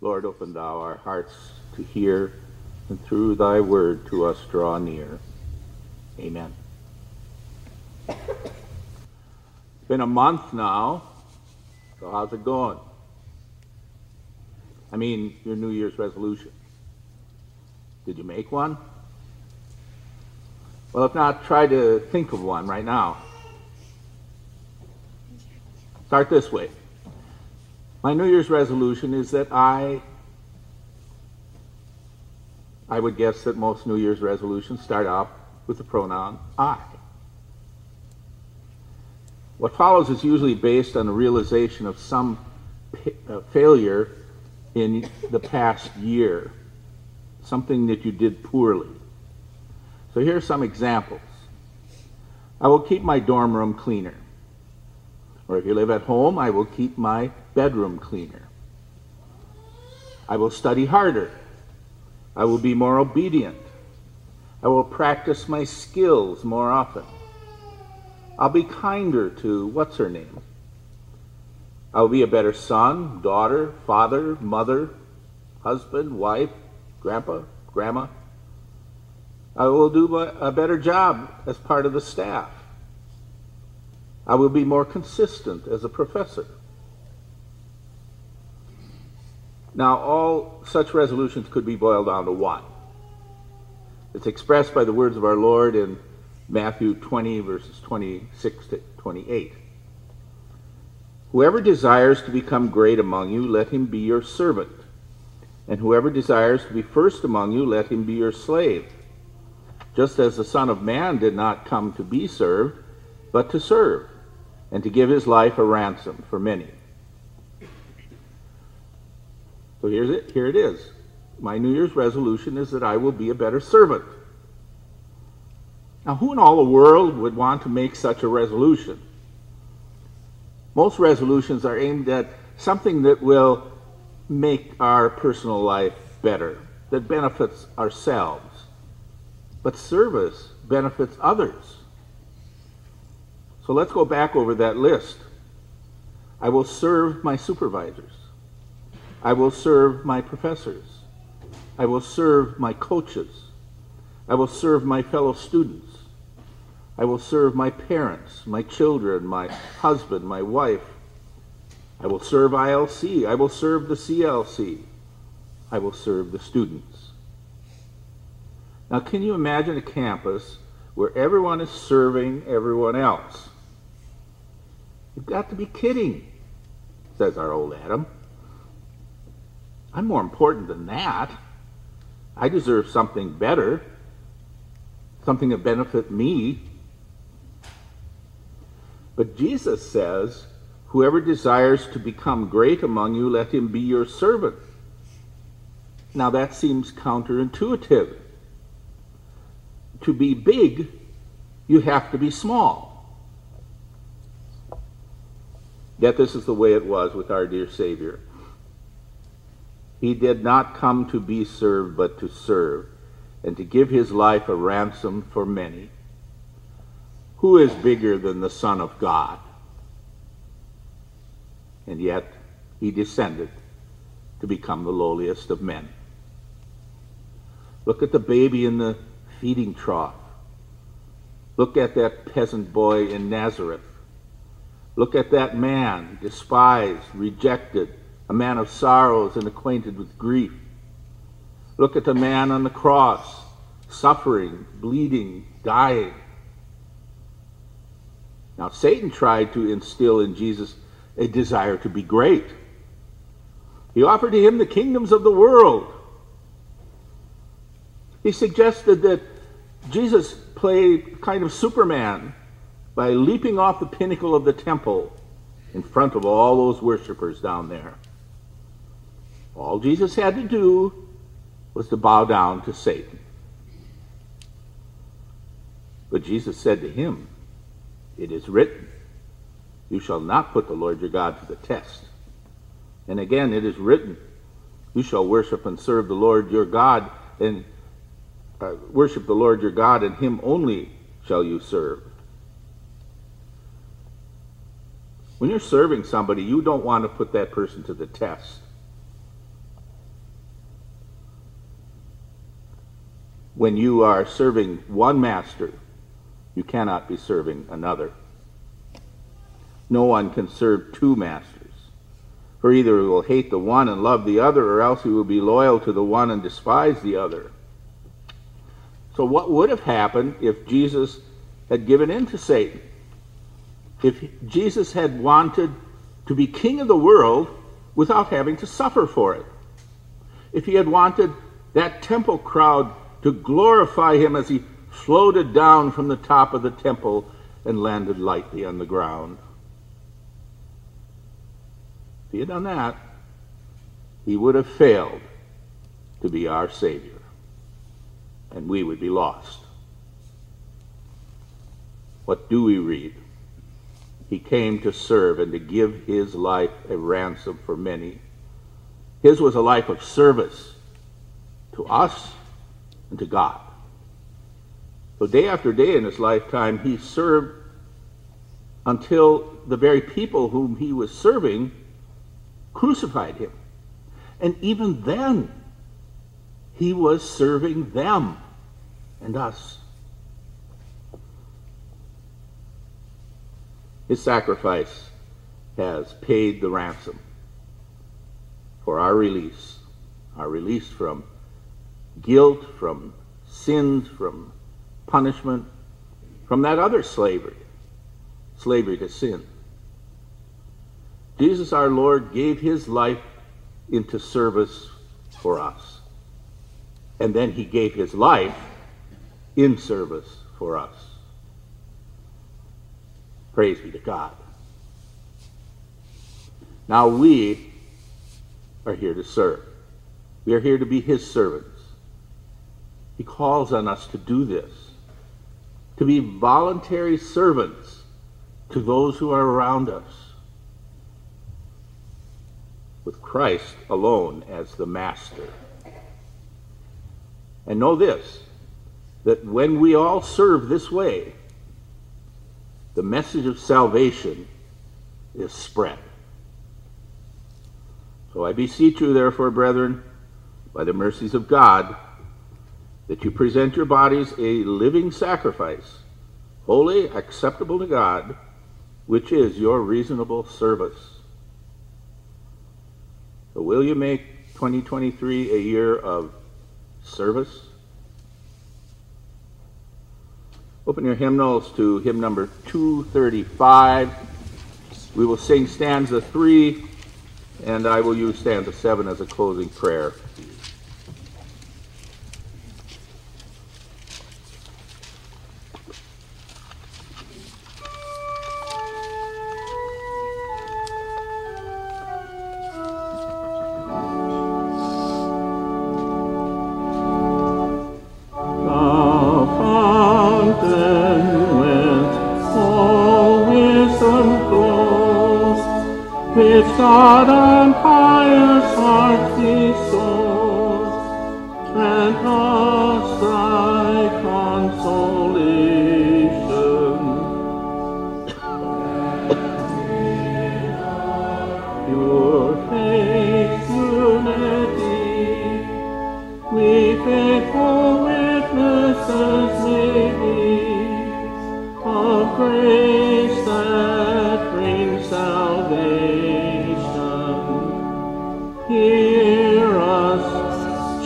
Lord, open thou our hearts to hear, and through thy word to us draw near. Amen. It's been a month now, so how's it going? I mean, your New Year's resolution. Did you make one? Well, if not, try to think of one right now. Start this way. My New Year's resolution is that I I would guess that most New Year's resolutions start off with the pronoun I. What follows is usually based on the realization of some uh, failure in the past year, something that you did poorly. So here are some examples. I will keep my dorm room cleaner. Or if you live at home, I will keep my bedroom cleaner. I will study harder. I will be more obedient. I will practice my skills more often. I'll be kinder to what's her name? I will be a better son, daughter, father, mother, husband, wife, grandpa, grandma. I will do a better job as part of the staff. I will be more consistent as a professor. Now, all such resolutions could be boiled down to one. It's expressed by the words of our Lord in Matthew 20, verses 26 to 28. Whoever desires to become great among you, let him be your servant. And whoever desires to be first among you, let him be your slave. Just as the Son of Man did not come to be served, but to serve, and to give his life a ransom for many. So here's it. Here it is. My New Year's resolution is that I will be a better servant. Now, who in all the world would want to make such a resolution? Most resolutions are aimed at something that will make our personal life better, that benefits ourselves. But service benefits others. So let's go back over that list. I will serve my supervisors. I will serve my professors. I will serve my coaches. I will serve my fellow students. I will serve my parents, my children, my husband, my wife. I will serve ILC. I will serve the CLC. I will serve the students. Now, can you imagine a campus where everyone is serving everyone else? You've got to be kidding, says our old Adam. I'm more important than that. I deserve something better, something that benefits me. But Jesus says, Whoever desires to become great among you, let him be your servant. Now that seems counterintuitive. To be big, you have to be small. Yet this is the way it was with our dear Savior. He did not come to be served, but to serve, and to give his life a ransom for many. Who is bigger than the Son of God? And yet he descended to become the lowliest of men. Look at the baby in the feeding trough. Look at that peasant boy in Nazareth. Look at that man, despised, rejected, a man of sorrows and acquainted with grief. Look at the man on the cross, suffering, bleeding, dying. Now, Satan tried to instill in Jesus a desire to be great. He offered to him the kingdoms of the world. He suggested that Jesus play kind of Superman by leaping off the pinnacle of the temple in front of all those worshippers down there. All Jesus had to do was to bow down to Satan. But Jesus said to him, It is written, You shall not put the Lord your God to the test. And again, it is written, You shall worship and serve the Lord your God, and uh, worship the Lord your God, and him only shall you serve. When you're serving somebody, you don't want to put that person to the test. When you are serving one master, you cannot be serving another. No one can serve two masters. For either he will hate the one and love the other, or else he will be loyal to the one and despise the other. So, what would have happened if Jesus had given in to Satan? If Jesus had wanted to be king of the world without having to suffer for it? If he had wanted that temple crowd to glorify him as he floated down from the top of the temple and landed lightly on the ground? If he had done that, he would have failed to be our Savior, and we would be lost. What do we read? He came to serve and to give his life a ransom for many. His was a life of service to us and to God. So, day after day in his lifetime, he served until the very people whom he was serving crucified him. And even then, he was serving them and us. His sacrifice has paid the ransom for our release, our release from guilt, from sins, from punishment, from that other slavery, slavery to sin. Jesus our Lord gave his life into service for us. And then he gave his life in service for us. Praise be to God. Now we are here to serve. We are here to be his servants. He calls on us to do this, to be voluntary servants to those who are around us with Christ alone as the master. And know this that when we all serve this way, the message of salvation is spread. So I beseech you, therefore, brethren, by the mercies of God, that you present your bodies a living sacrifice, holy, acceptable to God, which is your reasonable service. So will you make 2023 a year of service? Open your hymnals to hymn number 235. We will sing stanza 3, and I will use stanza 7 as a closing prayer. God and pious heart.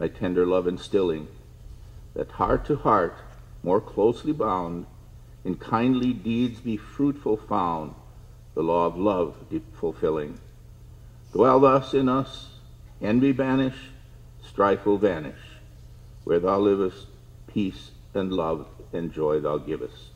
thy tender love instilling, that heart to heart, more closely bound, in kindly deeds be fruitful found, the law of love deep fulfilling. Dwell thus in us, envy banish, strife will vanish. Where thou livest, peace and love and joy thou givest.